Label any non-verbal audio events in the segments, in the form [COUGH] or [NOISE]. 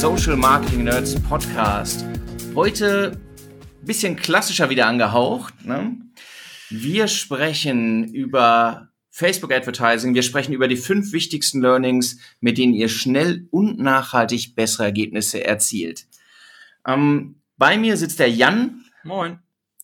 Social Marketing Nerds Podcast. Heute ein bisschen klassischer wieder angehaucht. Ne? Wir sprechen über Facebook Advertising. Wir sprechen über die fünf wichtigsten Learnings, mit denen ihr schnell und nachhaltig bessere Ergebnisse erzielt. Ähm, bei mir sitzt der Jan. Moin.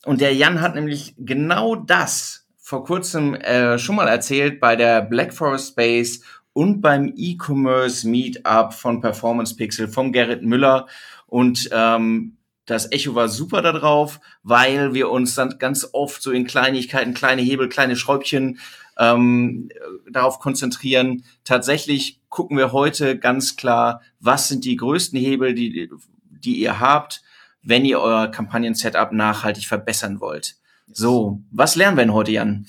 Und der Jan hat nämlich genau das vor kurzem äh, schon mal erzählt bei der Black Forest Space und beim E-Commerce Meetup von Performance Pixel vom Gerrit Müller. Und ähm, das Echo war super da drauf, weil wir uns dann ganz oft so in Kleinigkeiten, kleine Hebel, kleine Schräubchen ähm, darauf konzentrieren. Tatsächlich gucken wir heute ganz klar, was sind die größten Hebel, die, die ihr habt, wenn ihr euer Kampagnen-Setup nachhaltig verbessern wollt. So, was lernen wir denn heute, Jan?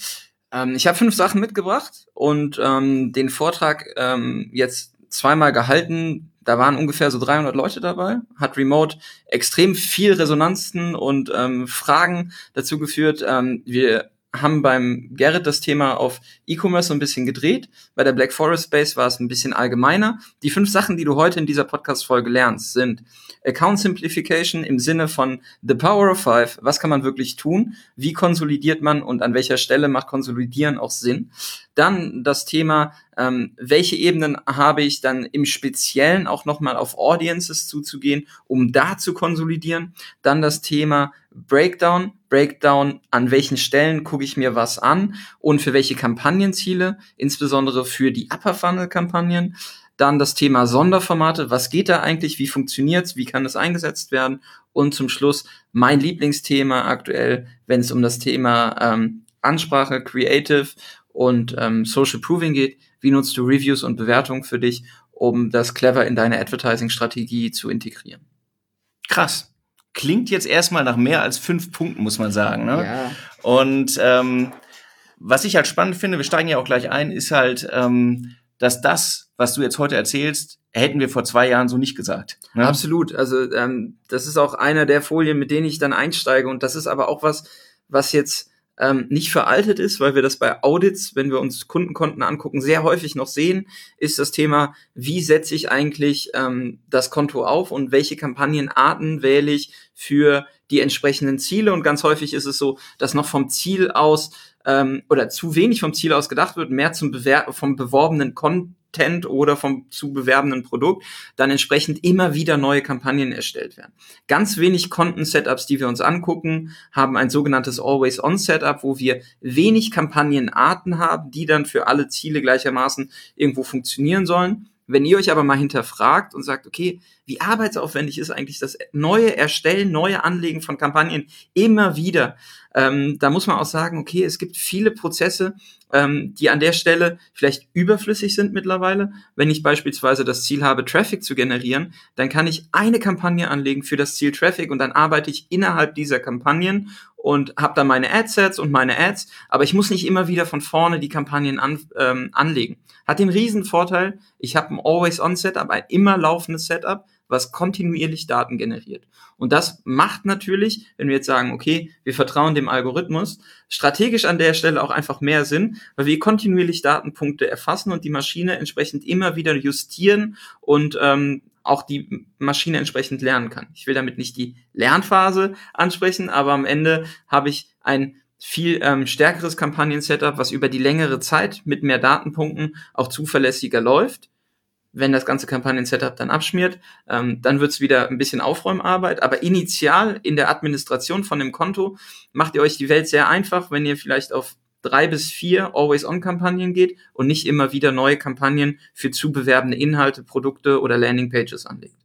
Ähm, ich habe fünf Sachen mitgebracht und ähm, den Vortrag ähm, jetzt zweimal gehalten. Da waren ungefähr so 300 Leute dabei, hat Remote extrem viel Resonanzen und ähm, Fragen dazu geführt. Ähm, wir haben beim Gerrit das Thema auf E-Commerce so ein bisschen gedreht. Bei der Black Forest Space war es ein bisschen allgemeiner. Die fünf Sachen, die du heute in dieser Podcast-Folge lernst, sind Account Simplification im Sinne von The Power of Five. Was kann man wirklich tun? Wie konsolidiert man und an welcher Stelle macht Konsolidieren auch Sinn? Dann das Thema, ähm, welche Ebenen habe ich dann im Speziellen auch nochmal auf Audiences zuzugehen, um da zu konsolidieren. Dann das Thema Breakdown, Breakdown, an welchen Stellen gucke ich mir was an und für welche Kampagnenziele, insbesondere für die Upper Funnel Kampagnen. Dann das Thema Sonderformate, was geht da eigentlich, wie funktioniert's, wie kann es eingesetzt werden und zum Schluss mein Lieblingsthema aktuell, wenn es um das Thema ähm, Ansprache, Creative und ähm, Social Proving geht, wie nutzt du Reviews und Bewertungen für dich, um das clever in deine Advertising-Strategie zu integrieren. Krass klingt jetzt erstmal nach mehr als fünf Punkten, muss man sagen. Ne? Ja. Und ähm, was ich halt spannend finde, wir steigen ja auch gleich ein, ist halt, ähm, dass das, was du jetzt heute erzählst, hätten wir vor zwei Jahren so nicht gesagt. Ne? Absolut. Also ähm, das ist auch einer der Folien, mit denen ich dann einsteige. Und das ist aber auch was, was jetzt ähm, nicht veraltet ist, weil wir das bei Audits, wenn wir uns Kundenkonten angucken, sehr häufig noch sehen, ist das Thema, wie setze ich eigentlich ähm, das Konto auf und welche Kampagnenarten wähle ich für die entsprechenden Ziele. Und ganz häufig ist es so, dass noch vom Ziel aus ähm, oder zu wenig vom Ziel aus gedacht wird, mehr zum Bewer vom beworbenen Content oder vom zu bewerbenden Produkt, dann entsprechend immer wieder neue Kampagnen erstellt werden. Ganz wenig Content-Setups, die wir uns angucken, haben ein sogenanntes Always-On-Setup, wo wir wenig Kampagnenarten haben, die dann für alle Ziele gleichermaßen irgendwo funktionieren sollen. Wenn ihr euch aber mal hinterfragt und sagt, okay, wie arbeitsaufwendig ist eigentlich das neue Erstellen, neue Anlegen von Kampagnen immer wieder, ähm, da muss man auch sagen, okay, es gibt viele Prozesse, ähm, die an der Stelle vielleicht überflüssig sind mittlerweile. Wenn ich beispielsweise das Ziel habe, Traffic zu generieren, dann kann ich eine Kampagne anlegen für das Ziel Traffic und dann arbeite ich innerhalb dieser Kampagnen und habe dann meine Adsets und meine Ads, aber ich muss nicht immer wieder von vorne die Kampagnen an, ähm, anlegen. Hat den riesen Vorteil, ich habe ein Always-On-Setup, ein immer laufendes Setup, was kontinuierlich Daten generiert. Und das macht natürlich, wenn wir jetzt sagen, okay, wir vertrauen dem Algorithmus, strategisch an der Stelle auch einfach mehr Sinn, weil wir kontinuierlich Datenpunkte erfassen und die Maschine entsprechend immer wieder justieren und ähm, auch die Maschine entsprechend lernen kann. Ich will damit nicht die Lernphase ansprechen, aber am Ende habe ich ein viel ähm, stärkeres Kampagnen-Setup, was über die längere Zeit mit mehr Datenpunkten auch zuverlässiger läuft wenn das ganze Kampagnen-Setup dann abschmiert, ähm, dann wird's wieder ein bisschen Aufräumarbeit. Aber initial in der Administration von dem Konto macht ihr euch die Welt sehr einfach, wenn ihr vielleicht auf drei bis vier Always-On-Kampagnen geht und nicht immer wieder neue Kampagnen für zu bewerbende Inhalte, Produkte oder Landing-Pages anlegt.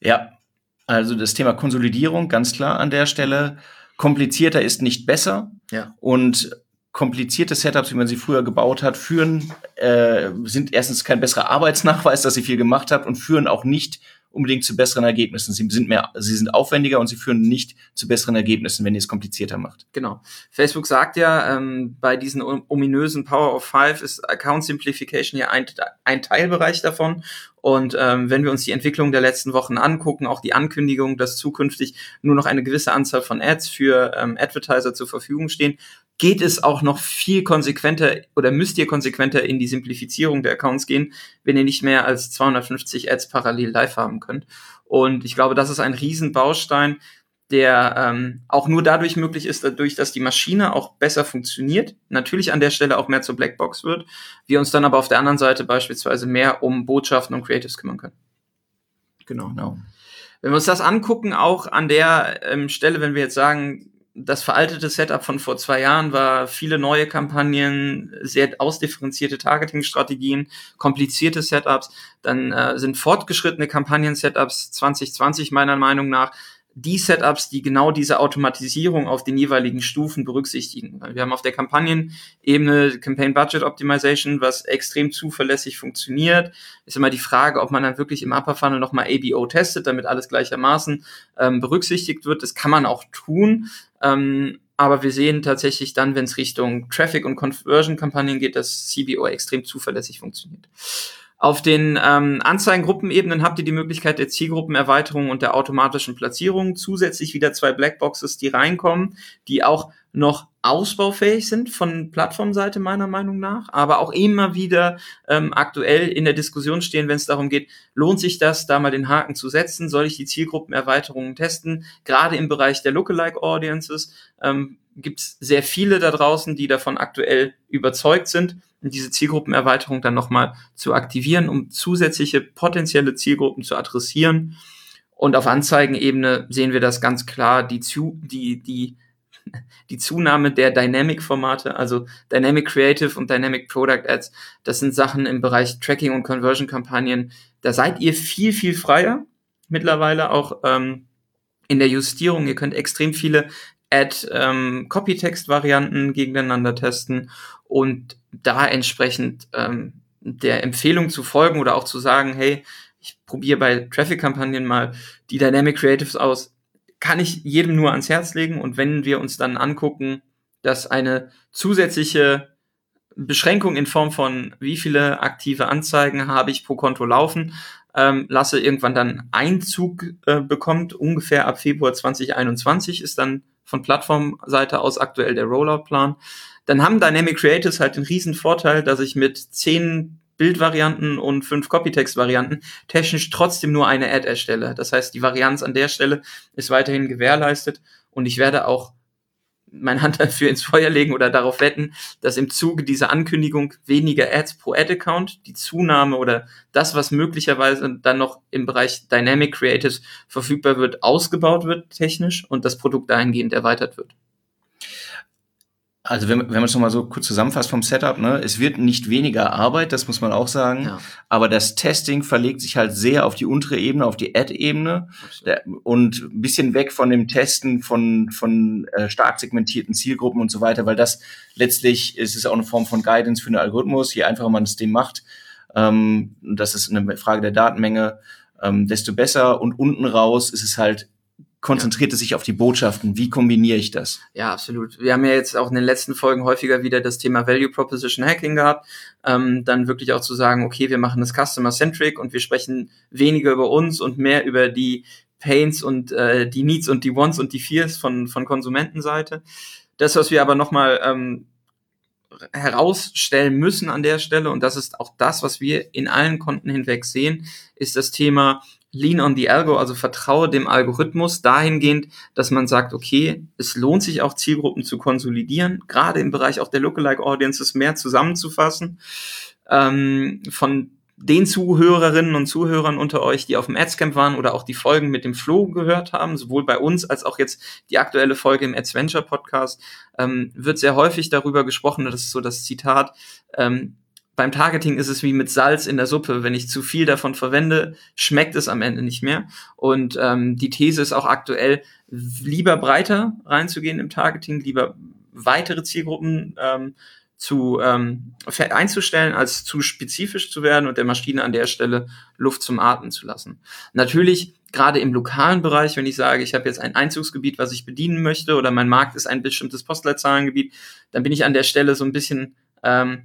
Ja, also das Thema Konsolidierung, ganz klar an der Stelle. Komplizierter ist nicht besser. Ja. Und komplizierte Setups, wie man sie früher gebaut hat, führen, äh, sind erstens kein besserer Arbeitsnachweis, dass sie viel gemacht habt und führen auch nicht unbedingt zu besseren Ergebnissen. Sie sind mehr, sie sind aufwendiger und sie führen nicht zu besseren Ergebnissen, wenn ihr es komplizierter macht. Genau. Facebook sagt ja, ähm, bei diesen ominösen Power of Five ist Account Simplification ja ein, ein Teilbereich davon. Und ähm, wenn wir uns die Entwicklung der letzten Wochen angucken, auch die Ankündigung, dass zukünftig nur noch eine gewisse Anzahl von Ads für ähm, Advertiser zur Verfügung stehen, geht es auch noch viel konsequenter oder müsst ihr konsequenter in die Simplifizierung der Accounts gehen, wenn ihr nicht mehr als 250 Ads parallel live haben könnt. Und ich glaube, das ist ein Riesenbaustein, der ähm, auch nur dadurch möglich ist, dadurch, dass die Maschine auch besser funktioniert, natürlich an der Stelle auch mehr zur Blackbox wird, wir uns dann aber auf der anderen Seite beispielsweise mehr um Botschaften und Creatives kümmern können. Genau. genau. Wenn wir uns das angucken, auch an der ähm, Stelle, wenn wir jetzt sagen, das veraltete Setup von vor zwei Jahren war viele neue Kampagnen, sehr ausdifferenzierte Targeting-Strategien, komplizierte Setups, dann äh, sind fortgeschrittene Kampagnen-Setups 2020 meiner Meinung nach die Setups, die genau diese Automatisierung auf den jeweiligen Stufen berücksichtigen. Wir haben auf der Kampagnenebene Campaign Budget Optimization, was extrem zuverlässig funktioniert. Ist immer die Frage, ob man dann wirklich im Upper Funnel nochmal ABO testet, damit alles gleichermaßen ähm, berücksichtigt wird. Das kann man auch tun. Ähm, aber wir sehen tatsächlich dann, wenn es Richtung Traffic- und Conversion-Kampagnen geht, dass CBO extrem zuverlässig funktioniert. Auf den ähm, Anzeigengruppenebenen habt ihr die Möglichkeit der Zielgruppenerweiterung und der automatischen Platzierung. Zusätzlich wieder zwei Blackboxes, die reinkommen, die auch noch ausbaufähig sind von Plattformseite meiner Meinung nach, aber auch immer wieder ähm, aktuell in der Diskussion stehen, wenn es darum geht, lohnt sich das, da mal den Haken zu setzen, soll ich die Zielgruppenerweiterungen testen, gerade im Bereich der Lookalike Audiences ähm, gibt es sehr viele da draußen, die davon aktuell überzeugt sind diese Zielgruppenerweiterung dann nochmal zu aktivieren, um zusätzliche potenzielle Zielgruppen zu adressieren. Und auf Anzeigenebene sehen wir das ganz klar, die, zu, die, die, [LAUGHS] die Zunahme der Dynamic-Formate, also Dynamic Creative und Dynamic Product Ads, das sind Sachen im Bereich Tracking und Conversion-Kampagnen. Da seid ihr viel, viel freier mittlerweile auch ähm, in der Justierung. Ihr könnt extrem viele Ad-Copytext-Varianten ähm, gegeneinander testen und da entsprechend ähm, der Empfehlung zu folgen oder auch zu sagen, hey, ich probiere bei Traffic-Kampagnen mal die Dynamic Creatives aus, kann ich jedem nur ans Herz legen. Und wenn wir uns dann angucken, dass eine zusätzliche Beschränkung in Form von wie viele aktive Anzeigen habe ich pro Konto laufen, ähm, lasse irgendwann dann Einzug äh, bekommt, ungefähr ab Februar 2021 ist dann von Plattformseite aus aktuell der Rollout-Plan. Dann haben Dynamic Creatives halt den riesen Vorteil, dass ich mit zehn Bildvarianten und fünf Copytext-Varianten technisch trotzdem nur eine Ad erstelle. Das heißt, die Varianz an der Stelle ist weiterhin gewährleistet und ich werde auch meine Hand [LAUGHS] dafür ins Feuer legen oder darauf wetten, dass im Zuge dieser Ankündigung weniger Ads pro Ad-Account, die Zunahme oder das, was möglicherweise dann noch im Bereich Dynamic Creatives verfügbar wird, ausgebaut wird technisch und das Produkt dahingehend erweitert wird. Also wenn, wenn man es nochmal so kurz zusammenfasst vom Setup, ne, es wird nicht weniger Arbeit, das muss man auch sagen, ja. aber das Testing verlegt sich halt sehr auf die untere Ebene, auf die Ad-Ebene. Und ein bisschen weg von dem Testen von, von äh, stark segmentierten Zielgruppen und so weiter, weil das letztlich ist es auch eine Form von Guidance für einen Algorithmus, je einfacher man das Ding macht, ähm, das ist eine Frage der Datenmenge, ähm, desto besser. Und unten raus ist es halt konzentriert es sich auf die Botschaften. Wie kombiniere ich das? Ja, absolut. Wir haben ja jetzt auch in den letzten Folgen häufiger wieder das Thema Value Proposition Hacking gehabt. Ähm, dann wirklich auch zu sagen, okay, wir machen das Customer-Centric und wir sprechen weniger über uns und mehr über die Pains und äh, die Needs und die Wants und die Fears von, von Konsumentenseite. Das, was wir aber nochmal ähm, herausstellen müssen an der Stelle, und das ist auch das, was wir in allen Konten hinweg sehen, ist das Thema Lean on the Algo, also vertraue dem Algorithmus dahingehend, dass man sagt, okay, es lohnt sich auch Zielgruppen zu konsolidieren, gerade im Bereich auch der Lookalike Audiences mehr zusammenzufassen. Ähm, von den Zuhörerinnen und Zuhörern unter euch, die auf dem Adscamp waren oder auch die Folgen mit dem Flo gehört haben, sowohl bei uns als auch jetzt die aktuelle Folge im Adventure Podcast, ähm, wird sehr häufig darüber gesprochen, das ist so das Zitat, ähm, beim Targeting ist es wie mit Salz in der Suppe. Wenn ich zu viel davon verwende, schmeckt es am Ende nicht mehr. Und ähm, die These ist auch aktuell, lieber breiter reinzugehen im Targeting, lieber weitere Zielgruppen ähm, zu ähm, einzustellen, als zu spezifisch zu werden und der Maschine an der Stelle Luft zum Atmen zu lassen. Natürlich gerade im lokalen Bereich, wenn ich sage, ich habe jetzt ein Einzugsgebiet, was ich bedienen möchte, oder mein Markt ist ein bestimmtes Postleitzahlengebiet, dann bin ich an der Stelle so ein bisschen ähm,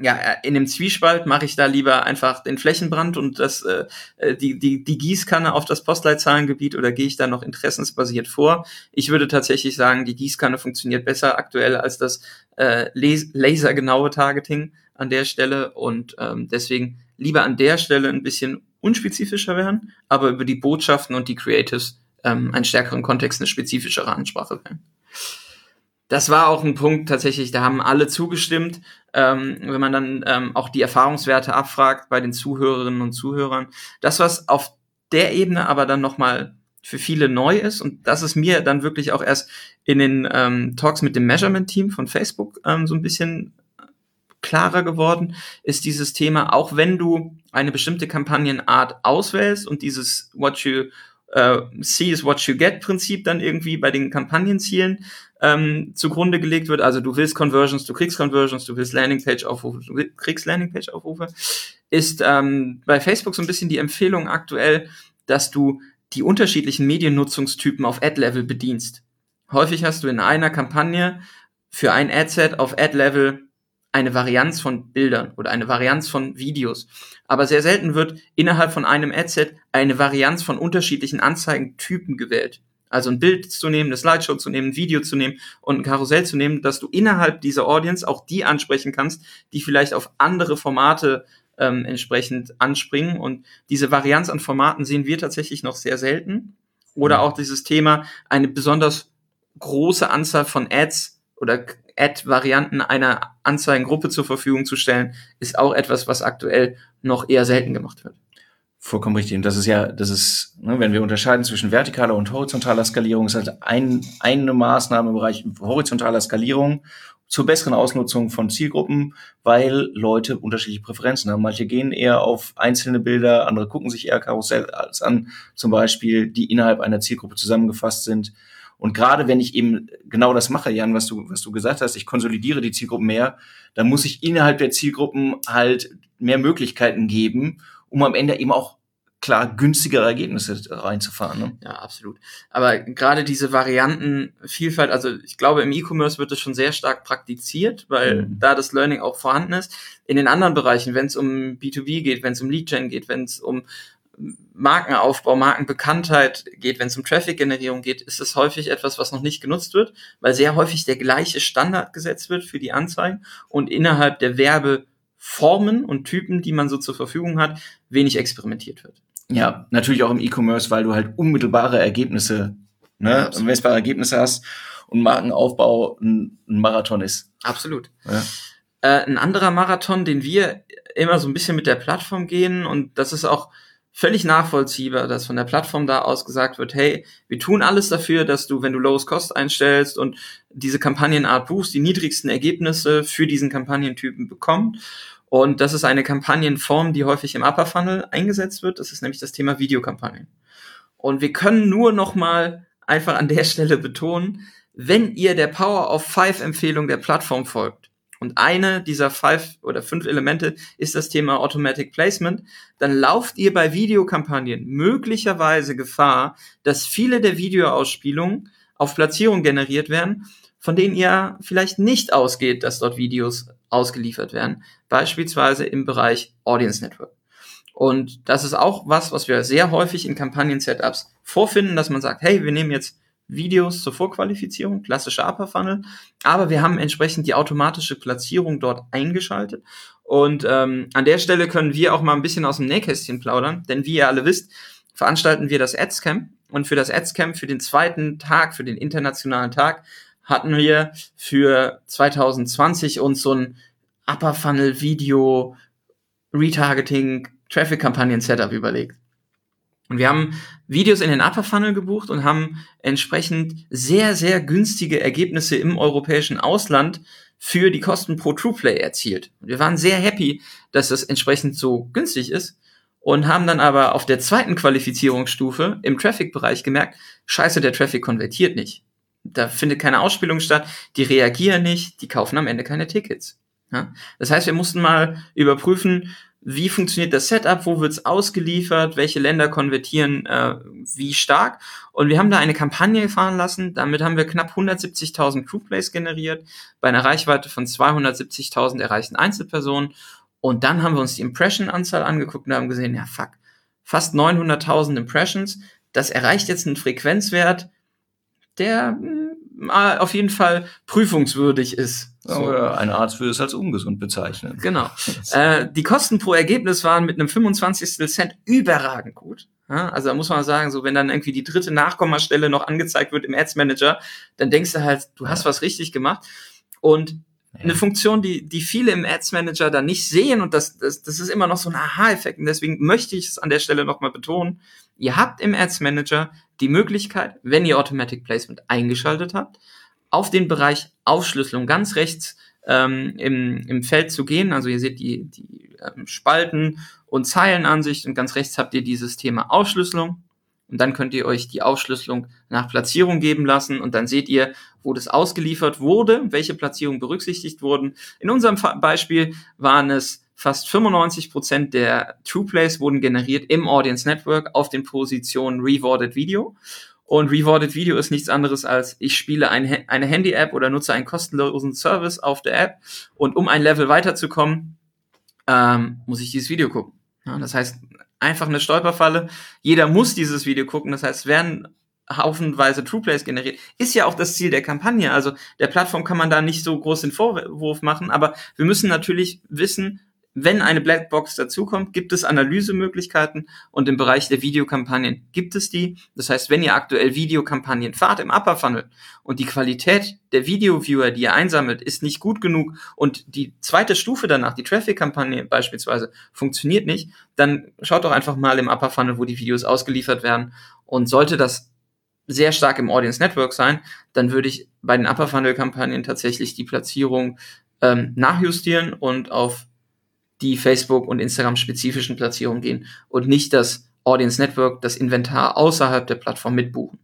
ja, in dem Zwiespalt mache ich da lieber einfach den Flächenbrand und das, äh, äh, die, die, die Gießkanne auf das Postleitzahlengebiet oder gehe ich da noch interessensbasiert vor? Ich würde tatsächlich sagen, die Gießkanne funktioniert besser aktuell als das äh, lasergenaue Targeting an der Stelle und ähm, deswegen lieber an der Stelle ein bisschen unspezifischer werden, aber über die Botschaften und die Creatives ähm, einen stärkeren Kontext, eine spezifischere Ansprache wählen das war auch ein Punkt tatsächlich, da haben alle zugestimmt. Ähm, wenn man dann ähm, auch die Erfahrungswerte abfragt bei den Zuhörerinnen und Zuhörern. Das, was auf der Ebene aber dann nochmal für viele neu ist, und das ist mir dann wirklich auch erst in den ähm, Talks mit dem Measurement-Team von Facebook ähm, so ein bisschen klarer geworden, ist dieses Thema, auch wenn du eine bestimmte Kampagnenart auswählst und dieses What you uh, see is what you get Prinzip dann irgendwie bei den Kampagnenzielen ähm, zugrunde gelegt wird. Also du willst Conversions, du kriegst Conversions, du willst Landingpage-Aufrufe, du kriegst Landingpage-Aufrufe. Ist ähm, bei Facebook so ein bisschen die Empfehlung aktuell, dass du die unterschiedlichen Mediennutzungstypen auf Ad-Level bedienst. Häufig hast du in einer Kampagne für ein Ad-Set auf Ad-Level eine Varianz von Bildern oder eine Varianz von Videos. Aber sehr selten wird innerhalb von einem Adset eine Varianz von unterschiedlichen Anzeigentypen gewählt. Also ein Bild zu nehmen, eine Slideshow zu nehmen, ein Video zu nehmen und ein Karussell zu nehmen, dass du innerhalb dieser Audience auch die ansprechen kannst, die vielleicht auf andere Formate ähm, entsprechend anspringen. Und diese Varianz an Formaten sehen wir tatsächlich noch sehr selten. Oder mhm. auch dieses Thema, eine besonders große Anzahl von Ads oder Ad-Varianten einer Anzeigengruppe zur Verfügung zu stellen, ist auch etwas, was aktuell noch eher selten gemacht wird. Vollkommen richtig. Und das ist ja, das ist, ne, wenn wir unterscheiden zwischen vertikaler und horizontaler Skalierung, ist halt ein, eine Maßnahme im Bereich horizontaler Skalierung zur besseren Ausnutzung von Zielgruppen, weil Leute unterschiedliche Präferenzen haben. Manche gehen eher auf einzelne Bilder, andere gucken sich eher Karussell als an, zum Beispiel, die innerhalb einer Zielgruppe zusammengefasst sind. Und gerade wenn ich eben genau das mache, Jan, was du, was du gesagt hast, ich konsolidiere die Zielgruppen mehr, dann muss ich innerhalb der Zielgruppen halt mehr Möglichkeiten geben, um am Ende eben auch klar günstigere Ergebnisse reinzufahren. Ne? Ja, absolut. Aber gerade diese Variantenvielfalt, also ich glaube, im E-Commerce wird das schon sehr stark praktiziert, weil mhm. da das Learning auch vorhanden ist. In den anderen Bereichen, wenn es um B2B geht, wenn es um Lead-Gen geht, wenn es um Markenaufbau, Markenbekanntheit geht, wenn es um Traffic-Generierung geht, ist es häufig etwas, was noch nicht genutzt wird, weil sehr häufig der gleiche Standard gesetzt wird für die Anzeigen und innerhalb der Werbeformen und Typen, die man so zur Verfügung hat, wenig experimentiert wird. Ja, natürlich auch im E-Commerce, weil du halt unmittelbare Ergebnisse, ne, ja, messbare Ergebnisse hast und Markenaufbau ein, ein Marathon ist. Absolut. Ja. Äh, ein anderer Marathon, den wir immer so ein bisschen mit der Plattform gehen und das ist auch völlig nachvollziehbar, dass von der Plattform da aus gesagt wird, hey, wir tun alles dafür, dass du, wenn du Lowest Cost einstellst und diese Kampagnenart buchst, die niedrigsten Ergebnisse für diesen Kampagnentypen bekommt. Und das ist eine Kampagnenform, die häufig im Upper Funnel eingesetzt wird. Das ist nämlich das Thema Videokampagnen. Und wir können nur noch mal einfach an der [LAUGHS] Stelle betonen, wenn ihr der Power of Five Empfehlung der Plattform folgt, und eine dieser five oder fünf Elemente ist das Thema Automatic Placement, dann lauft ihr bei Videokampagnen möglicherweise Gefahr, dass viele der Videoausspielungen auf Platzierung generiert werden, von denen ihr vielleicht nicht ausgeht, dass dort Videos ausgeliefert werden, beispielsweise im Bereich Audience Network. Und das ist auch was, was wir sehr häufig in Kampagnen-Setups vorfinden, dass man sagt, hey, wir nehmen jetzt Videos zur Vorqualifizierung, klassischer Upper Funnel, aber wir haben entsprechend die automatische Platzierung dort eingeschaltet. Und ähm, an der Stelle können wir auch mal ein bisschen aus dem Nähkästchen plaudern, denn wie ihr alle wisst, veranstalten wir das Adscamp und für das Adscamp für den zweiten Tag, für den internationalen Tag, hatten wir für 2020 uns so ein Upper Funnel Video Retargeting Traffic Kampagnen Setup überlegt. Und wir haben Videos in den Upper Funnel gebucht und haben entsprechend sehr, sehr günstige Ergebnisse im europäischen Ausland für die Kosten pro TruePlay erzielt. Wir waren sehr happy, dass das entsprechend so günstig ist und haben dann aber auf der zweiten Qualifizierungsstufe im Traffic-Bereich gemerkt, scheiße, der Traffic konvertiert nicht. Da findet keine Ausspielung statt, die reagieren nicht, die kaufen am Ende keine Tickets. Ja? Das heißt, wir mussten mal überprüfen, wie funktioniert das Setup, wo wird's ausgeliefert, welche Länder konvertieren äh, wie stark. Und wir haben da eine Kampagne fahren lassen, damit haben wir knapp 170.000 Crewplays generiert, bei einer Reichweite von 270.000 erreichten Einzelpersonen. Und dann haben wir uns die Impression-Anzahl angeguckt und haben gesehen, ja fuck, fast 900.000 Impressions, das erreicht jetzt einen Frequenzwert, der hm, auf jeden Fall prüfungswürdig ist. So. Oder ein Arzt würde es als ungesund bezeichnen. Genau. [LAUGHS] äh, die Kosten pro Ergebnis waren mit einem 25. Cent überragend gut. Ja, also da muss man sagen, so wenn dann irgendwie die dritte Nachkommastelle noch angezeigt wird im Ads Manager, dann denkst du halt, du hast was richtig gemacht. Und eine Funktion, die, die viele im Ads Manager dann nicht sehen und das, das, das ist immer noch so ein Aha-Effekt. Und deswegen möchte ich es an der Stelle nochmal betonen. Ihr habt im Ads Manager die Möglichkeit, wenn ihr Automatic Placement eingeschaltet habt, auf den Bereich Aufschlüsselung ganz rechts ähm, im, im Feld zu gehen. Also ihr seht die, die ähm, Spalten und Zeilenansicht und ganz rechts habt ihr dieses Thema Aufschlüsselung. Und dann könnt ihr euch die Aufschlüsselung nach Platzierung geben lassen und dann seht ihr, wo das ausgeliefert wurde, welche Platzierungen berücksichtigt wurden. In unserem Beispiel waren es fast 95 Prozent der True Plays wurden generiert im Audience Network auf den Positionen Rewarded Video. Und Rewarded Video ist nichts anderes als, ich spiele ein, eine Handy-App oder nutze einen kostenlosen Service auf der App und um ein Level weiterzukommen, ähm, muss ich dieses Video gucken. Ja, das heißt, einfach eine Stolperfalle. Jeder muss dieses Video gucken. Das heißt, werden haufenweise True Plays generiert. Ist ja auch das Ziel der Kampagne. Also der Plattform kann man da nicht so groß den Vorwurf machen, aber wir müssen natürlich wissen, wenn eine Blackbox dazukommt, gibt es Analysemöglichkeiten und im Bereich der Videokampagnen gibt es die. Das heißt, wenn ihr aktuell Videokampagnen fahrt im Upper Funnel und die Qualität der Video-Viewer, die ihr einsammelt, ist nicht gut genug und die zweite Stufe danach, die Traffic-Kampagne beispielsweise, funktioniert nicht, dann schaut doch einfach mal im Upper Funnel, wo die Videos ausgeliefert werden. Und sollte das sehr stark im Audience Network sein, dann würde ich bei den Upper Funnel Kampagnen tatsächlich die Platzierung ähm, nachjustieren und auf die Facebook und Instagram spezifischen Platzierungen gehen und nicht das Audience Network, das Inventar außerhalb der Plattform mitbuchen.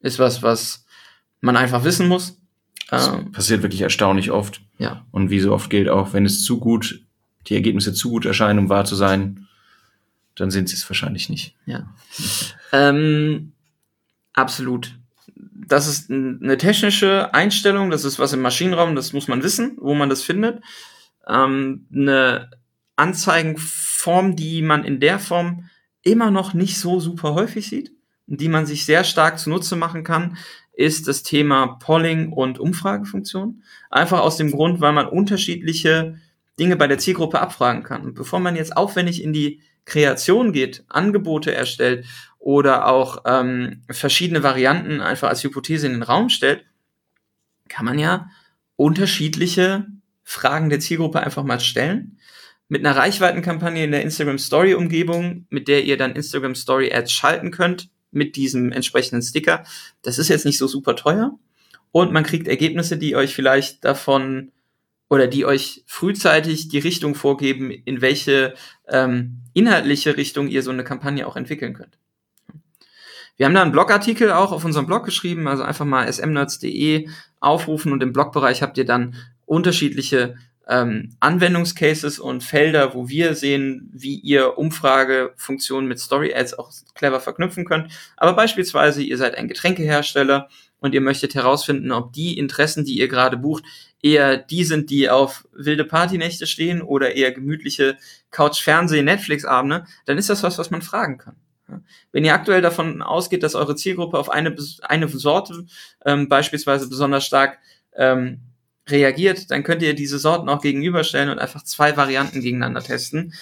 Ist was, was man einfach wissen muss. Das ähm, passiert wirklich erstaunlich oft. Ja. Und wie so oft gilt auch, wenn es zu gut, die Ergebnisse zu gut erscheinen, um wahr zu sein, dann sind sie es wahrscheinlich nicht. Ja. ähm, absolut. Das ist eine technische Einstellung, das ist was im Maschinenraum, das muss man wissen, wo man das findet ähm, eine Anzeigenform, die man in der Form immer noch nicht so super häufig sieht und die man sich sehr stark zunutze machen kann, ist das Thema Polling und Umfragefunktion. Einfach aus dem Grund, weil man unterschiedliche Dinge bei der Zielgruppe abfragen kann. Und bevor man jetzt aufwendig in die Kreation geht, Angebote erstellt oder auch ähm, verschiedene Varianten einfach als Hypothese in den Raum stellt, kann man ja unterschiedliche Fragen der Zielgruppe einfach mal stellen. Mit einer Reichweitenkampagne in der Instagram Story Umgebung, mit der ihr dann Instagram Story Ads schalten könnt, mit diesem entsprechenden Sticker. Das ist jetzt nicht so super teuer. Und man kriegt Ergebnisse, die euch vielleicht davon oder die euch frühzeitig die Richtung vorgeben, in welche ähm, inhaltliche Richtung ihr so eine Kampagne auch entwickeln könnt. Wir haben da einen Blogartikel auch auf unserem Blog geschrieben, also einfach mal smnerds.de aufrufen und im Blogbereich habt ihr dann unterschiedliche ähm, Anwendungscases und Felder, wo wir sehen, wie ihr Umfragefunktionen mit Story Ads auch clever verknüpfen könnt. Aber beispielsweise, ihr seid ein Getränkehersteller und ihr möchtet herausfinden, ob die Interessen, die ihr gerade bucht, eher die sind, die auf wilde Partynächte stehen oder eher gemütliche Couch-Fernseh-, Netflix-Abende, dann ist das was, was man fragen kann. Wenn ihr aktuell davon ausgeht, dass eure Zielgruppe auf eine, eine Sorte ähm, beispielsweise besonders stark ähm, reagiert, dann könnt ihr diese Sorten auch gegenüberstellen und einfach zwei Varianten gegeneinander testen.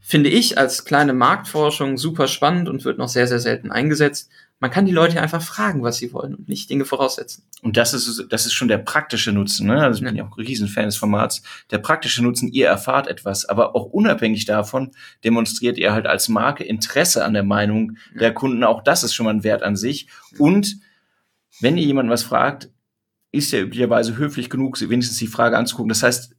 Finde ich als kleine Marktforschung super spannend und wird noch sehr, sehr selten eingesetzt. Man kann die Leute einfach fragen, was sie wollen und nicht Dinge voraussetzen. Und das ist, das ist schon der praktische Nutzen, ne? Also ich bin ja auch ein Riesenfan des Formats. Der praktische Nutzen, ihr erfahrt etwas, aber auch unabhängig davon demonstriert ihr halt als Marke Interesse an der Meinung der Kunden. Auch das ist schon mal ein Wert an sich. Und wenn ihr jemanden was fragt, ist ja üblicherweise höflich genug, wenigstens die Frage anzugucken. Das heißt,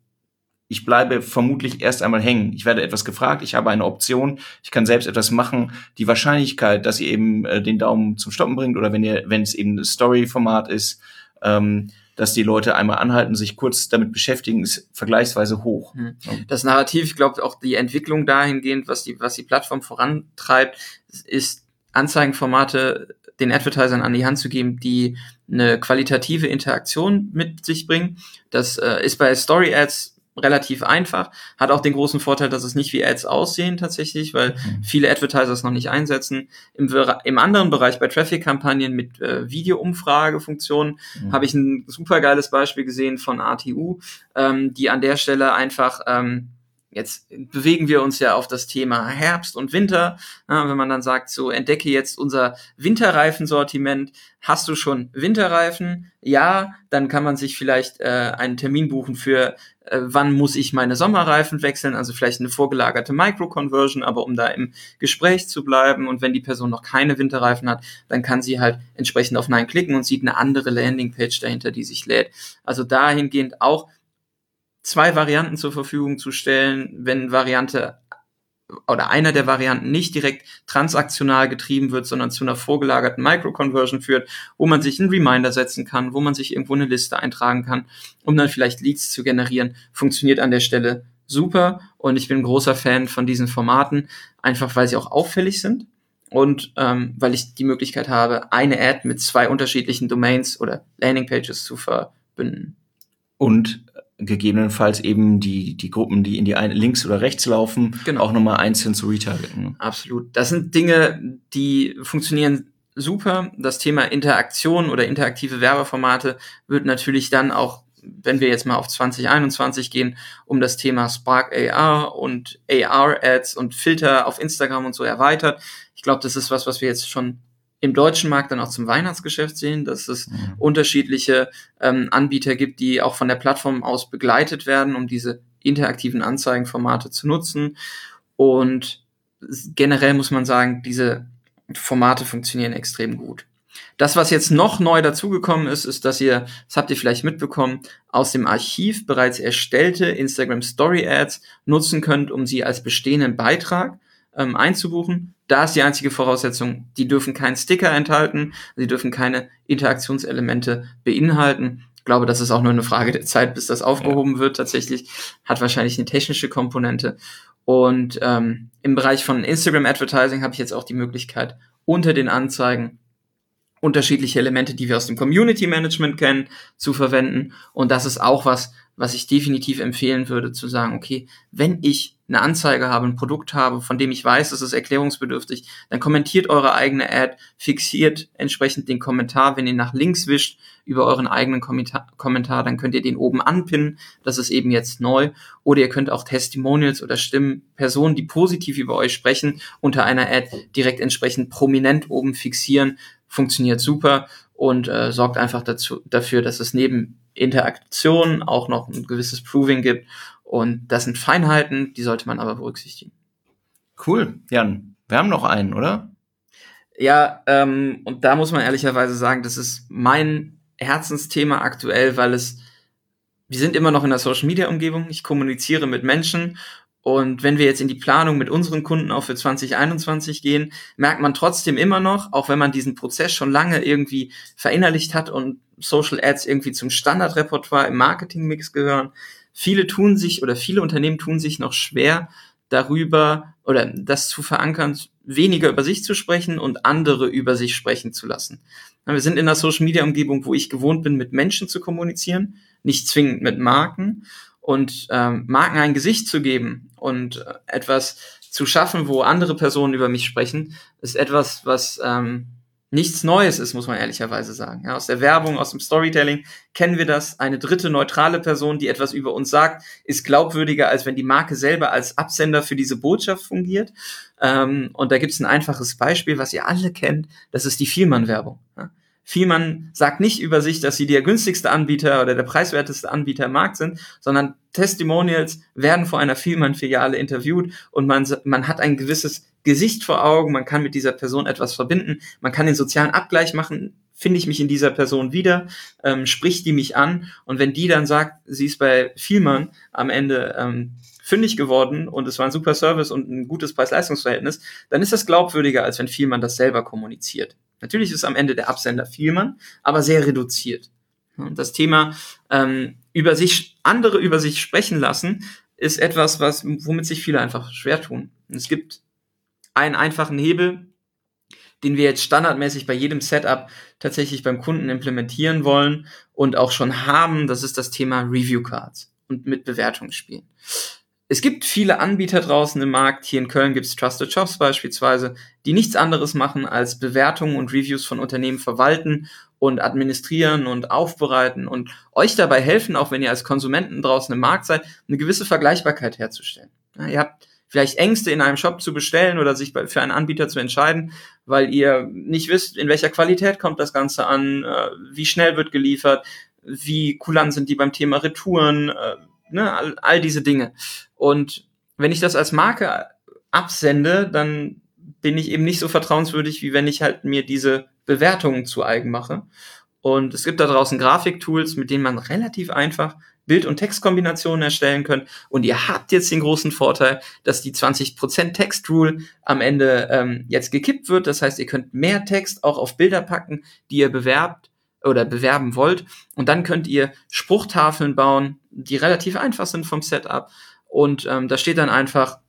ich bleibe vermutlich erst einmal hängen. Ich werde etwas gefragt, ich habe eine Option, ich kann selbst etwas machen. Die Wahrscheinlichkeit, dass ihr eben äh, den Daumen zum Stoppen bringt oder wenn ihr, wenn es eben ein Story-Format ist, ähm, dass die Leute einmal anhalten, sich kurz damit beschäftigen, ist vergleichsweise hoch. Hm. Das Narrativ, ich glaube auch die Entwicklung dahingehend, was die, was die Plattform vorantreibt, ist Anzeigenformate den Advertisern an die Hand zu geben, die eine qualitative Interaktion mit sich bringen. Das äh, ist bei Story Ads relativ einfach, hat auch den großen Vorteil, dass es nicht wie Ads aussehen tatsächlich, weil mhm. viele Advertiser es noch nicht einsetzen. Im, im anderen Bereich bei Traffic-Kampagnen mit äh, Video-Umfragefunktionen mhm. habe ich ein super geiles Beispiel gesehen von ATU, ähm, die an der Stelle einfach ähm, Jetzt bewegen wir uns ja auf das Thema Herbst und Winter. Ja, wenn man dann sagt, so entdecke jetzt unser Winterreifensortiment. Hast du schon Winterreifen? Ja, dann kann man sich vielleicht äh, einen Termin buchen für, äh, wann muss ich meine Sommerreifen wechseln. Also vielleicht eine vorgelagerte Micro-Conversion, aber um da im Gespräch zu bleiben. Und wenn die Person noch keine Winterreifen hat, dann kann sie halt entsprechend auf Nein klicken und sieht eine andere Landingpage dahinter, die sich lädt. Also dahingehend auch zwei Varianten zur Verfügung zu stellen, wenn Variante oder einer der Varianten nicht direkt transaktional getrieben wird, sondern zu einer vorgelagerten Micro-Conversion führt, wo man sich einen Reminder setzen kann, wo man sich irgendwo eine Liste eintragen kann, um dann vielleicht Leads zu generieren, funktioniert an der Stelle super und ich bin großer Fan von diesen Formaten, einfach weil sie auch auffällig sind und ähm, weil ich die Möglichkeit habe, eine Ad mit zwei unterschiedlichen Domains oder Landingpages zu verbinden. Und gegebenenfalls eben die, die Gruppen, die in die eine, links oder rechts laufen, genau. auch nochmal einzeln zu retargeten. Absolut. Das sind Dinge, die funktionieren super. Das Thema Interaktion oder interaktive Werbeformate wird natürlich dann auch, wenn wir jetzt mal auf 2021 gehen, um das Thema Spark AR und AR Ads und Filter auf Instagram und so erweitert. Ich glaube, das ist was, was wir jetzt schon im deutschen Markt dann auch zum Weihnachtsgeschäft sehen, dass es mhm. unterschiedliche ähm, Anbieter gibt, die auch von der Plattform aus begleitet werden, um diese interaktiven Anzeigenformate zu nutzen. Und generell muss man sagen, diese Formate funktionieren extrem gut. Das, was jetzt noch neu dazugekommen ist, ist, dass ihr, das habt ihr vielleicht mitbekommen, aus dem Archiv bereits erstellte Instagram Story Ads nutzen könnt, um sie als bestehenden Beitrag ähm, einzubuchen. Da ist die einzige Voraussetzung, die dürfen keinen Sticker enthalten, sie dürfen keine Interaktionselemente beinhalten. Ich glaube, das ist auch nur eine Frage der Zeit, bis das aufgehoben ja. wird. Tatsächlich hat wahrscheinlich eine technische Komponente. Und ähm, im Bereich von Instagram Advertising habe ich jetzt auch die Möglichkeit, unter den Anzeigen unterschiedliche Elemente, die wir aus dem Community Management kennen, zu verwenden. Und das ist auch was, was ich definitiv empfehlen würde, zu sagen, okay, wenn ich eine Anzeige habe, ein Produkt habe, von dem ich weiß, es ist erklärungsbedürftig, dann kommentiert eure eigene Ad, fixiert entsprechend den Kommentar, wenn ihr nach links wischt über euren eigenen Kommentar, dann könnt ihr den oben anpinnen, das ist eben jetzt neu, oder ihr könnt auch Testimonials oder Stimmen, Personen, die positiv über euch sprechen, unter einer Ad direkt entsprechend prominent oben fixieren, funktioniert super und äh, sorgt einfach dazu, dafür, dass es neben Interaktion auch noch ein gewisses Proving gibt. Und das sind Feinheiten, die sollte man aber berücksichtigen. Cool, Jan. Wir haben noch einen, oder? Ja, ähm, und da muss man ehrlicherweise sagen, das ist mein Herzensthema aktuell, weil es, wir sind immer noch in der Social Media Umgebung. Ich kommuniziere mit Menschen und wenn wir jetzt in die Planung mit unseren Kunden auch für 2021 gehen, merkt man trotzdem immer noch, auch wenn man diesen Prozess schon lange irgendwie verinnerlicht hat und Social Ads irgendwie zum Standardrepertoire im Marketingmix gehören, viele tun sich oder viele Unternehmen tun sich noch schwer darüber oder das zu verankern, weniger über sich zu sprechen und andere über sich sprechen zu lassen. Wir sind in einer Social Media Umgebung, wo ich gewohnt bin, mit Menschen zu kommunizieren, nicht zwingend mit Marken und ähm, Marken ein Gesicht zu geben und äh, etwas zu schaffen, wo andere Personen über mich sprechen, ist etwas, was ähm, nichts Neues ist, muss man ehrlicherweise sagen. Ja, aus der Werbung, aus dem Storytelling kennen wir das. Eine dritte neutrale Person, die etwas über uns sagt, ist glaubwürdiger, als wenn die Marke selber als Absender für diese Botschaft fungiert. Ähm, und da gibt es ein einfaches Beispiel, was ihr alle kennt. Das ist die Vielmann-Werbung. Ja. Vielmann sagt nicht über sich, dass sie der günstigste Anbieter oder der preiswerteste Anbieter im Markt sind, sondern Testimonials werden vor einer Vielmann-Filiale interviewt und man, man hat ein gewisses Gesicht vor Augen, man kann mit dieser Person etwas verbinden, man kann den sozialen Abgleich machen, finde ich mich in dieser Person wieder, ähm, spricht die mich an und wenn die dann sagt, sie ist bei Vielmann am Ende ähm, fündig geworden und es war ein super Service und ein gutes Preis-Leistungs-Verhältnis, dann ist das glaubwürdiger, als wenn Vielmann das selber kommuniziert. Natürlich ist am Ende der Absender Vielmann, aber sehr reduziert. Das Thema ähm, über sich, andere über sich sprechen lassen, ist etwas, was, womit sich viele einfach schwer tun. Es gibt einen einfachen Hebel, den wir jetzt standardmäßig bei jedem Setup tatsächlich beim Kunden implementieren wollen und auch schon haben. Das ist das Thema Review Cards und mit Bewertungen spielen. Es gibt viele Anbieter draußen im Markt. Hier in Köln gibt es Trusted Shops beispielsweise, die nichts anderes machen als Bewertungen und Reviews von Unternehmen verwalten und administrieren und aufbereiten und euch dabei helfen, auch wenn ihr als Konsumenten draußen im Markt seid, eine gewisse Vergleichbarkeit herzustellen. Ja, ihr habt vielleicht Ängste in einem Shop zu bestellen oder sich für einen Anbieter zu entscheiden, weil ihr nicht wisst, in welcher Qualität kommt das Ganze an, äh, wie schnell wird geliefert, wie kulant sind die beim Thema Retouren, äh, ne, all, all diese Dinge. Und wenn ich das als Marke absende, dann bin ich eben nicht so vertrauenswürdig, wie wenn ich halt mir diese Bewertungen zu eigen mache. Und es gibt da draußen Grafiktools, mit denen man relativ einfach Bild- und Textkombinationen erstellen könnt. Und ihr habt jetzt den großen Vorteil, dass die 20% Text-Rule am Ende ähm, jetzt gekippt wird. Das heißt, ihr könnt mehr Text auch auf Bilder packen, die ihr bewerbt oder bewerben wollt. Und dann könnt ihr Spruchtafeln bauen, die relativ einfach sind vom Setup. Und ähm, da steht dann einfach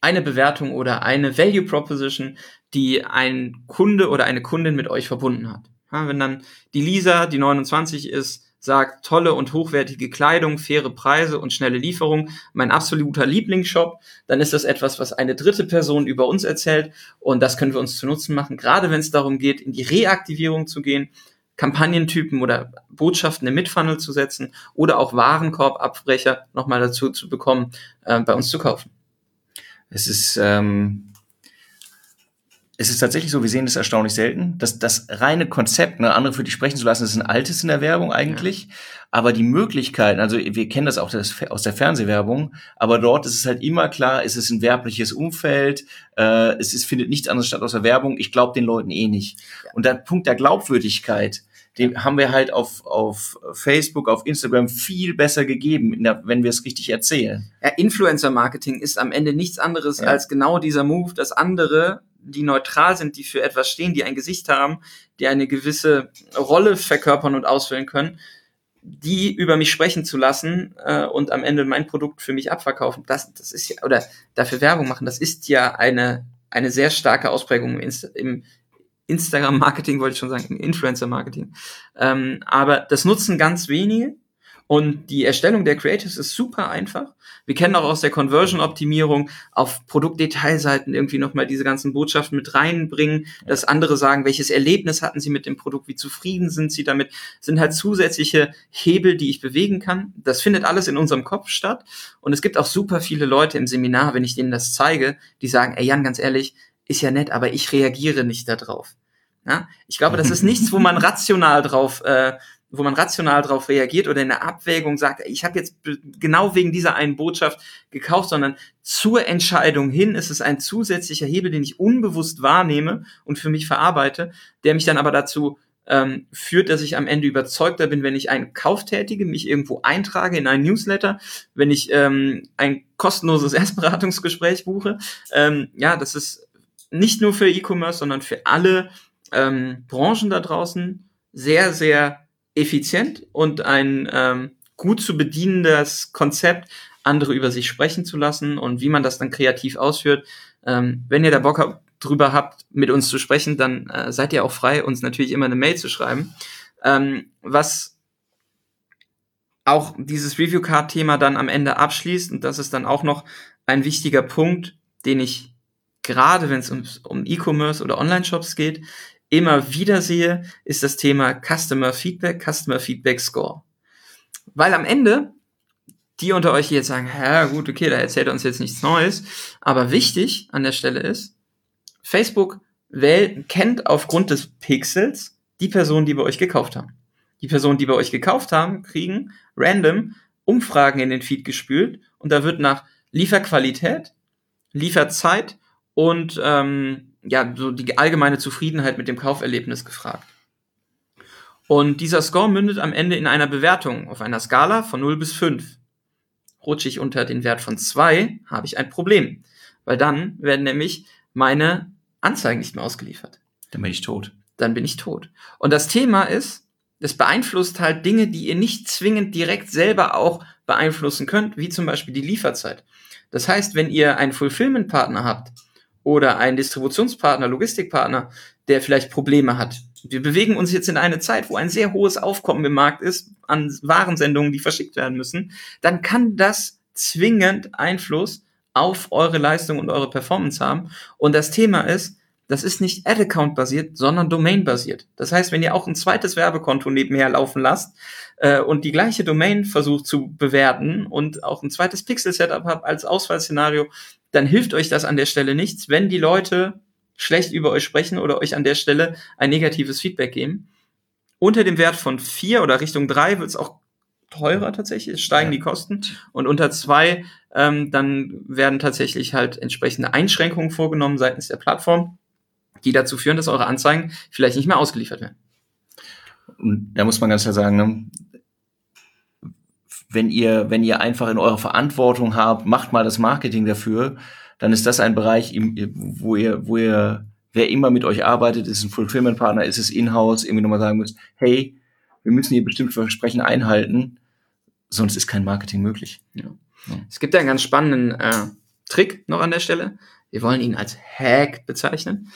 eine Bewertung oder eine Value Proposition, die ein Kunde oder eine Kundin mit euch verbunden hat. Ja, wenn dann die Lisa, die 29 ist, sagt, tolle und hochwertige Kleidung, faire Preise und schnelle Lieferung, mein absoluter Lieblingsshop, dann ist das etwas, was eine dritte Person über uns erzählt und das können wir uns zu Nutzen machen, gerade wenn es darum geht, in die Reaktivierung zu gehen, Kampagnentypen oder Botschaften im Mitfunnel zu setzen oder auch Warenkorbabbrecher nochmal dazu zu bekommen, äh, bei uns zu kaufen. Es ist ähm, es ist tatsächlich so, wir sehen das erstaunlich selten, dass das reine Konzept, ne, andere für dich sprechen zu lassen, ist ein altes in der Werbung eigentlich. Ja. Aber die Möglichkeiten, also wir kennen das auch das, aus der Fernsehwerbung, aber dort ist es halt immer klar, es ist ein werbliches Umfeld, äh, es ist, findet nichts anderes statt aus der Werbung. Ich glaube den Leuten eh nicht. Ja. Und der Punkt der Glaubwürdigkeit, den haben wir halt auf, auf Facebook, auf Instagram viel besser gegeben, der, wenn wir es richtig erzählen. Ja, Influencer-Marketing ist am Ende nichts anderes ja. als genau dieser Move, dass andere die neutral sind, die für etwas stehen, die ein Gesicht haben, die eine gewisse Rolle verkörpern und ausfüllen können, die über mich sprechen zu lassen äh, und am Ende mein Produkt für mich abverkaufen, das, das ist ja, oder dafür Werbung machen, das ist ja eine, eine sehr starke Ausprägung im, Insta im Instagram-Marketing, wollte ich schon sagen, im Influencer-Marketing. Ähm, aber das nutzen ganz wenige und die Erstellung der Creatives ist super einfach. Wir kennen auch aus der Conversion-Optimierung auf Produktdetailseiten irgendwie nochmal diese ganzen Botschaften mit reinbringen, dass andere sagen, welches Erlebnis hatten sie mit dem Produkt, wie zufrieden sind sie damit, sind halt zusätzliche Hebel, die ich bewegen kann. Das findet alles in unserem Kopf statt. Und es gibt auch super viele Leute im Seminar, wenn ich denen das zeige, die sagen, ey Jan, ganz ehrlich, ist ja nett, aber ich reagiere nicht darauf. Ja? Ich glaube, das ist nichts, wo man rational drauf äh, wo man rational darauf reagiert oder in der Abwägung sagt, ich habe jetzt genau wegen dieser einen Botschaft gekauft, sondern zur Entscheidung hin ist es ein zusätzlicher Hebel, den ich unbewusst wahrnehme und für mich verarbeite, der mich dann aber dazu ähm, führt, dass ich am Ende überzeugter bin, wenn ich einen Kauf tätige, mich irgendwo eintrage in einen Newsletter, wenn ich ähm, ein kostenloses [LAUGHS] Erstberatungsgespräch buche. Ähm, ja, das ist nicht nur für E-Commerce, sondern für alle ähm, Branchen da draußen sehr, sehr effizient und ein ähm, gut zu bedienendes Konzept, andere über sich sprechen zu lassen und wie man das dann kreativ ausführt. Ähm, wenn ihr da Bock habt, drüber habt, mit uns zu sprechen, dann äh, seid ihr auch frei, uns natürlich immer eine Mail zu schreiben. Ähm, was auch dieses Review Card Thema dann am Ende abschließt, und das ist dann auch noch ein wichtiger Punkt, den ich gerade, wenn es um, um E-Commerce oder Online-Shops geht, immer wieder sehe, ist das Thema Customer Feedback, Customer Feedback Score. Weil am Ende, die unter euch jetzt sagen, ja gut, okay, da erzählt er uns jetzt nichts Neues, aber wichtig an der Stelle ist, Facebook wählt, kennt aufgrund des Pixels die Personen, die bei euch gekauft haben. Die Personen, die bei euch gekauft haben, kriegen random Umfragen in den Feed gespült und da wird nach Lieferqualität, Lieferzeit und ähm, ja, so die allgemeine Zufriedenheit mit dem Kauferlebnis gefragt. Und dieser Score mündet am Ende in einer Bewertung auf einer Skala von 0 bis 5. Rutsche ich unter den Wert von 2, habe ich ein Problem. Weil dann werden nämlich meine Anzeigen nicht mehr ausgeliefert. Dann bin ich tot. Dann bin ich tot. Und das Thema ist, das beeinflusst halt Dinge, die ihr nicht zwingend direkt selber auch beeinflussen könnt, wie zum Beispiel die Lieferzeit. Das heißt, wenn ihr einen Fulfillment-Partner habt oder einen Distributionspartner, Logistikpartner, der vielleicht Probleme hat. Wir bewegen uns jetzt in eine Zeit, wo ein sehr hohes Aufkommen im Markt ist an Warensendungen, die verschickt werden müssen, dann kann das zwingend Einfluss auf eure Leistung und eure Performance haben. Und das Thema ist, das ist nicht Ad-Account basiert, sondern Domain basiert. Das heißt, wenn ihr auch ein zweites Werbekonto nebenher laufen lasst äh, und die gleiche Domain versucht zu bewerten und auch ein zweites Pixel-Setup habt als Ausfallszenario, dann hilft euch das an der Stelle nichts, wenn die Leute schlecht über euch sprechen oder euch an der Stelle ein negatives Feedback geben. Unter dem Wert von vier oder Richtung drei wird es auch teurer tatsächlich, es steigen ja. die Kosten. Und unter zwei, ähm, dann werden tatsächlich halt entsprechende Einschränkungen vorgenommen seitens der Plattform die dazu führen, dass eure Anzeigen vielleicht nicht mehr ausgeliefert werden. Und da muss man ganz klar sagen, ne, wenn ihr, wenn ihr einfach in eurer Verantwortung habt, macht mal das Marketing dafür, dann ist das ein Bereich, wo ihr, wo ihr, wer immer mit euch arbeitet, ist ein Fulfillment-Partner, ist es in-house, irgendwie nochmal sagen müsst, hey, wir müssen hier bestimmte Versprechen einhalten, sonst ist kein Marketing möglich. Ja. Ja. Es gibt einen ganz spannenden äh, Trick noch an der Stelle. Wir wollen ihn als Hack bezeichnen.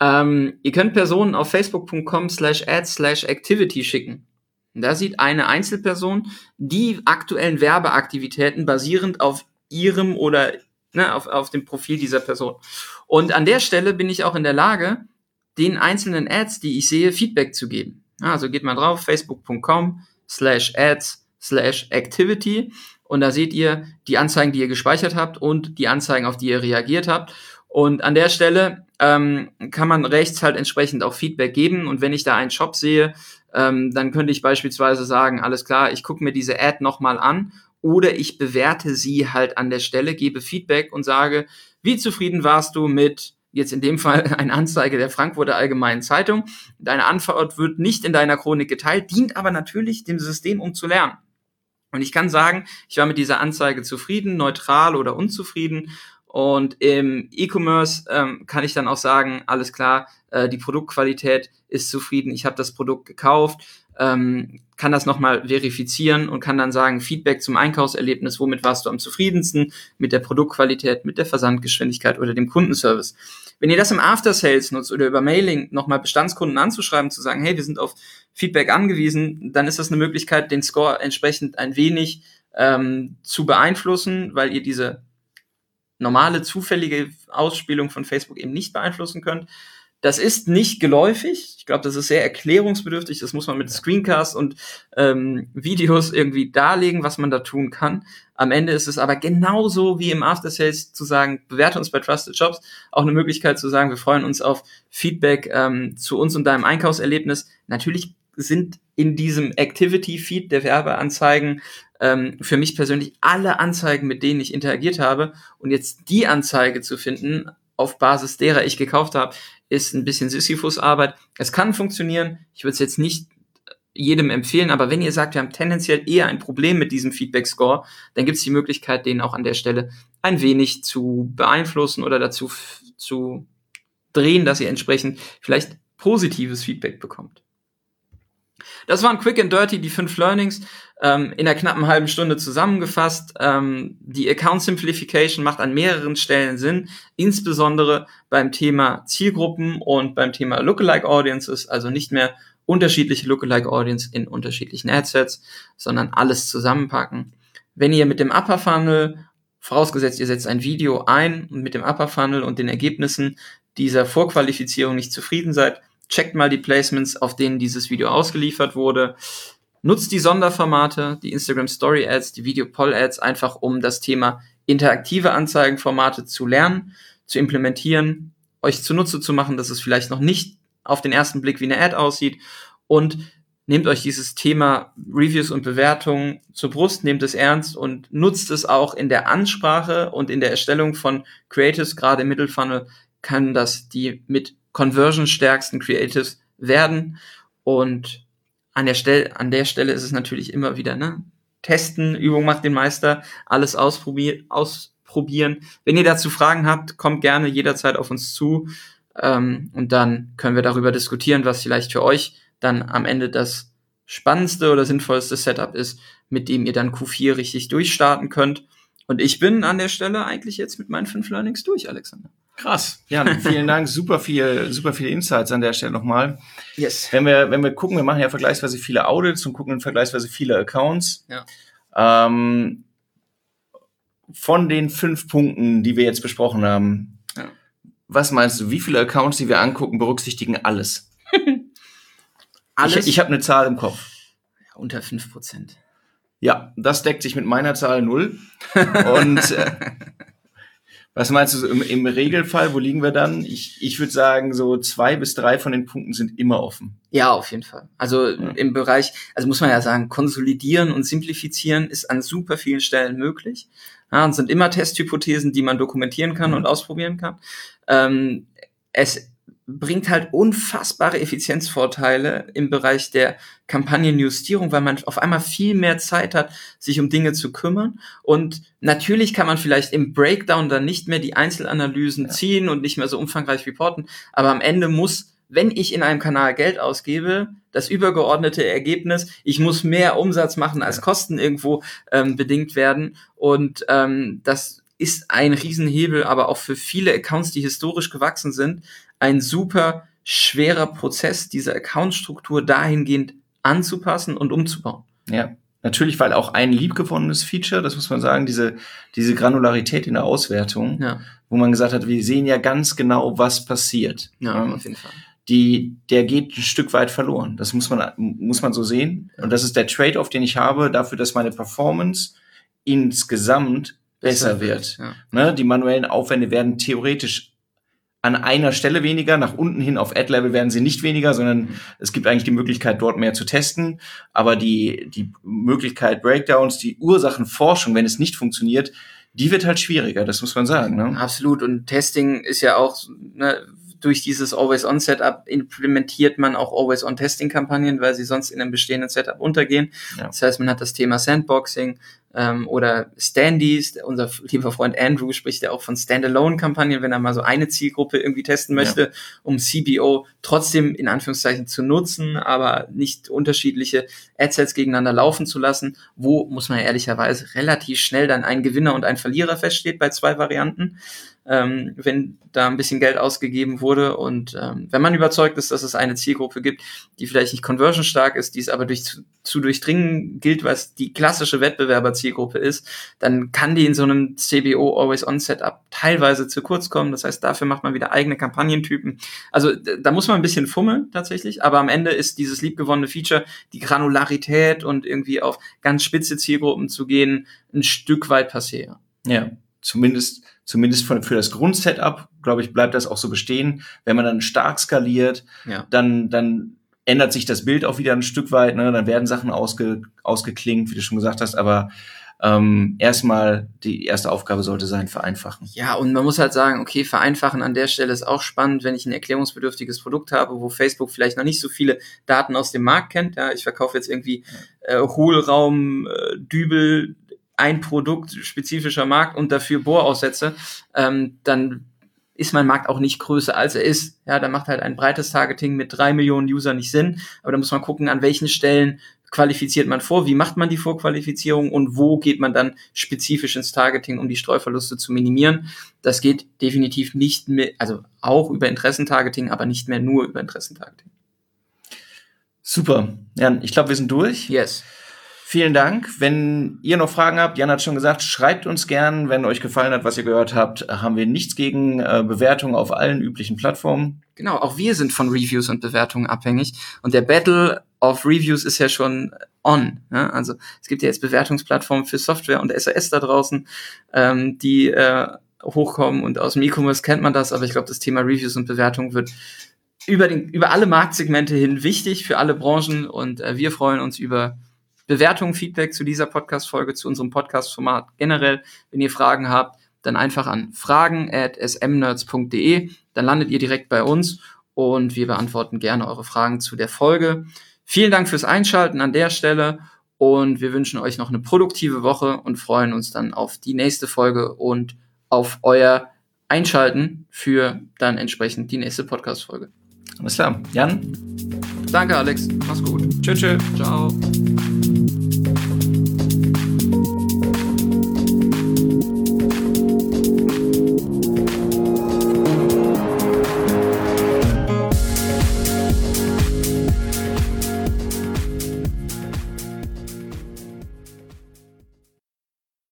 Ähm, ihr könnt Personen auf facebook.com slash ads slash activity schicken. Da sieht eine Einzelperson die aktuellen Werbeaktivitäten basierend auf ihrem oder ne, auf, auf dem Profil dieser Person. Und an der Stelle bin ich auch in der Lage, den einzelnen Ads, die ich sehe, Feedback zu geben. Also geht mal drauf, facebook.com slash ads slash activity und da seht ihr die Anzeigen, die ihr gespeichert habt und die Anzeigen, auf die ihr reagiert habt. Und an der Stelle ähm, kann man rechts halt entsprechend auch Feedback geben. Und wenn ich da einen Shop sehe, ähm, dann könnte ich beispielsweise sagen, alles klar, ich gucke mir diese Ad nochmal an oder ich bewerte sie halt an der Stelle, gebe Feedback und sage, wie zufrieden warst du mit jetzt in dem Fall [LAUGHS] eine Anzeige der Frankfurter Allgemeinen Zeitung. Deine Antwort wird nicht in deiner Chronik geteilt, dient aber natürlich dem System, um zu lernen. Und ich kann sagen, ich war mit dieser Anzeige zufrieden, neutral oder unzufrieden und im E-Commerce ähm, kann ich dann auch sagen, alles klar, äh, die Produktqualität ist zufrieden, ich habe das Produkt gekauft, ähm, kann das nochmal verifizieren und kann dann sagen, Feedback zum Einkaufserlebnis, womit warst du am zufriedensten, mit der Produktqualität, mit der Versandgeschwindigkeit oder dem Kundenservice. Wenn ihr das im After Sales nutzt oder über Mailing nochmal Bestandskunden anzuschreiben, zu sagen, hey, wir sind auf Feedback angewiesen, dann ist das eine Möglichkeit, den Score entsprechend ein wenig ähm, zu beeinflussen, weil ihr diese normale zufällige Ausspielung von Facebook eben nicht beeinflussen könnt. Das ist nicht geläufig. Ich glaube, das ist sehr erklärungsbedürftig. Das muss man mit Screencasts und ähm, Videos irgendwie darlegen, was man da tun kann. Am Ende ist es aber genauso wie im After Sales zu sagen, bewerte uns bei Trusted Shops, auch eine Möglichkeit zu sagen, wir freuen uns auf Feedback ähm, zu uns und deinem Einkaufserlebnis. Natürlich sind in diesem Activity Feed der Werbeanzeigen ähm, für mich persönlich alle Anzeigen, mit denen ich interagiert habe. Und jetzt die Anzeige zu finden, auf Basis derer ich gekauft habe, ist ein bisschen Sisyphus-Arbeit. Es kann funktionieren. Ich würde es jetzt nicht jedem empfehlen, aber wenn ihr sagt, wir haben tendenziell eher ein Problem mit diesem Feedback-Score, dann gibt es die Möglichkeit, den auch an der Stelle ein wenig zu beeinflussen oder dazu zu drehen, dass ihr entsprechend vielleicht positives Feedback bekommt. Das waren Quick and Dirty, die fünf Learnings, ähm, in einer knappen halben Stunde zusammengefasst. Ähm, die Account Simplification macht an mehreren Stellen Sinn, insbesondere beim Thema Zielgruppen und beim Thema Lookalike Audiences, also nicht mehr unterschiedliche Lookalike Audience in unterschiedlichen Adsets, sondern alles zusammenpacken. Wenn ihr mit dem Upper Funnel, vorausgesetzt ihr setzt ein Video ein und mit dem Upper Funnel und den Ergebnissen dieser Vorqualifizierung nicht zufrieden seid, checkt mal die Placements, auf denen dieses Video ausgeliefert wurde. Nutzt die Sonderformate, die Instagram Story Ads, die Video Poll Ads, einfach um das Thema interaktive Anzeigenformate zu lernen, zu implementieren, euch zunutze zu machen, dass es vielleicht noch nicht auf den ersten Blick wie eine Ad aussieht und nehmt euch dieses Thema Reviews und Bewertungen zur Brust, nehmt es ernst und nutzt es auch in der Ansprache und in der Erstellung von Creatives, gerade im Mittelfunnel, kann das die mit conversion-stärksten Creatives werden. Und an der, Stelle, an der Stelle ist es natürlich immer wieder, ne? Testen, Übung macht den Meister, alles ausprobieren, ausprobieren. Wenn ihr dazu Fragen habt, kommt gerne jederzeit auf uns zu. Ähm, und dann können wir darüber diskutieren, was vielleicht für euch dann am Ende das spannendste oder sinnvollste Setup ist, mit dem ihr dann Q4 richtig durchstarten könnt. Und ich bin an der Stelle eigentlich jetzt mit meinen fünf Learnings durch, Alexander. Krass. Jan, vielen Dank. Super viel, super viele Insights an der Stelle nochmal. Yes. Wenn wir, wenn wir gucken, wir machen ja vergleichsweise viele Audits und gucken vergleichsweise viele Accounts. Ja. Ähm, von den fünf Punkten, die wir jetzt besprochen haben, Ja. was meinst du, wie viele Accounts, die wir angucken, berücksichtigen alles? [LAUGHS] Alles Ich, ich habe eine Zahl im Kopf. unter 5%. Ja, das deckt sich mit meiner Zahl null. [LAUGHS] Und äh, was meinst du so im, im Regelfall, wo liegen wir dann? Ich, ich würde sagen, so zwei bis drei von den Punkten sind immer offen. Ja, auf jeden Fall. Also Ja. im Bereich, also muss man ja sagen, konsolidieren und simplifizieren ist an super vielen Stellen möglich. Ja, und sind immer Testhypothesen, die man dokumentieren kann Mhm. und ausprobieren kann. Ähm, es bringt halt unfassbare Effizienzvorteile im Bereich der Kampagnenjustierung, weil man auf einmal viel mehr Zeit hat, sich um Dinge zu kümmern. Und natürlich kann man vielleicht im Breakdown dann nicht mehr die Einzelanalysen Ja. ziehen und nicht mehr so umfangreich reporten. Aber am Ende muss, wenn ich in einem Kanal Geld ausgebe, das übergeordnete Ergebnis, ich muss mehr Umsatz machen, als Ja. Kosten irgendwo ähm, bedingt werden. Und ähm, das ist ein Riesenhebel, aber auch für viele Accounts, die historisch gewachsen sind, ein super schwerer Prozess, diese Accountstruktur dahingehend anzupassen und umzubauen. Ja. Natürlich, weil auch ein liebgewonnenes Feature, das muss man sagen, diese, diese Granularität in der Auswertung, Ja, wo man gesagt hat, wir sehen ja ganz genau, was passiert. ja, Ähm, auf jeden Fall. die, der geht ein Stück weit verloren. Das muss man, muss man so sehen. Und das ist der Trade-off, den ich habe, dafür, dass meine Performance insgesamt besser wird. Ja. Ne? Die manuellen Aufwände werden theoretisch an einer Stelle weniger, nach unten hin auf Ad-Level werden sie nicht weniger, sondern es gibt eigentlich die Möglichkeit, dort mehr zu testen. Aber die, die Möglichkeit Breakdowns, die Ursachenforschung, wenn es nicht funktioniert, die wird halt schwieriger, das muss man sagen. Ne? Absolut. Und Testing ist ja auch, ne, durch dieses Always-On-Setup implementiert man auch Always-On-Testing-Kampagnen, weil sie sonst in einem bestehenden Setup untergehen. Ja. Das heißt, man hat das Thema Sandboxing ähm, oder Standees. Unser lieber Freund Andrew spricht ja auch von Standalone-Kampagnen, wenn er mal so eine Zielgruppe irgendwie testen möchte, um CBO trotzdem in Anführungszeichen zu nutzen, aber nicht unterschiedliche Adsets gegeneinander laufen zu lassen, wo, muss man ehrlicherweise, relativ schnell dann ein Gewinner und ein Verlierer feststeht bei zwei Varianten ähm, wenn da ein bisschen Geld ausgegeben wurde und ähm, wenn man überzeugt ist, dass es eine Zielgruppe gibt, die vielleicht nicht conversion stark ist, die es aber durch, zu, zu durchdringen gilt, was die klassische Wettbewerberzielgruppe ist, dann kann die in so einem CBO Always-On Setup teilweise zu kurz kommen. Das heißt, dafür macht man wieder eigene Kampagnentypen. Also da muss man ein bisschen fummeln tatsächlich, aber am Ende ist dieses liebgewonnene Feature, die Granularität und irgendwie auf ganz spitze Zielgruppen zu gehen, ein Stück weit passé. Ja, zumindest, zumindest von, für das Grundsetup, glaube ich, bleibt das auch so bestehen. Wenn man dann stark skaliert, Ja. dann, dann ändert sich das Bild auch wieder ein Stück weit, ne? dann werden Sachen ausge, ausgeklingt, wie du schon gesagt hast, aber ähm, erstmal die erste Aufgabe sollte sein, vereinfachen. Ja, und man muss halt sagen, okay, vereinfachen an der Stelle ist auch spannend, wenn ich ein erklärungsbedürftiges Produkt habe, wo Facebook vielleicht noch nicht so viele Daten aus dem Markt kennt. Ja, ich verkaufe jetzt irgendwie äh, Hohlraum, äh, Dübel, ein Produkt, spezifischer Markt und dafür Bohraussätze, ähm, dann ist mein Markt auch nicht größer als er ist. Ja, da macht halt ein breites Targeting mit drei Millionen Usern nicht Sinn. Aber da muss man gucken, an welchen Stellen qualifiziert man vor, wie macht man die Vorqualifizierung und wo geht man dann spezifisch ins Targeting, um die Streuverluste zu minimieren. Das geht definitiv nicht mehr, also auch über Interessentargeting, aber nicht mehr nur über Interessentargeting. Super. Jan, ich glaube, wir sind durch. Yes. Vielen Dank. Wenn ihr noch Fragen habt, Jan hat schon gesagt, schreibt uns gern. Wenn euch gefallen hat, was ihr gehört habt, haben wir nichts gegen äh, Bewertungen auf allen üblichen Plattformen. Genau, auch wir sind von Reviews und Bewertungen abhängig. Und der Battle of Reviews ist ja schon on. Ja? Also es gibt ja jetzt Bewertungsplattformen für Software und SAS da draußen, ähm, die äh, hochkommen. Und aus dem E-Commerce kennt man das, aber ich glaube, das Thema Reviews und Bewertungen wird über, den, über alle Marktsegmente hin wichtig für alle Branchen. Und äh, wir freuen uns über Bewertungen, Feedback zu dieser Podcast-Folge, zu unserem Podcast-Format generell. Wenn ihr Fragen habt, dann einfach an fragen at smnerds.de. Dann landet ihr direkt bei uns und wir beantworten gerne eure Fragen zu der Folge. Vielen Dank fürs Einschalten an der Stelle und wir wünschen euch noch eine produktive Woche und freuen uns dann auf die nächste Folge und auf euer Einschalten für dann entsprechend die nächste Podcast-Folge. Alles klar. Jan, Danke, Alex. Mach's gut. Tschüss, tschüss. Ciao.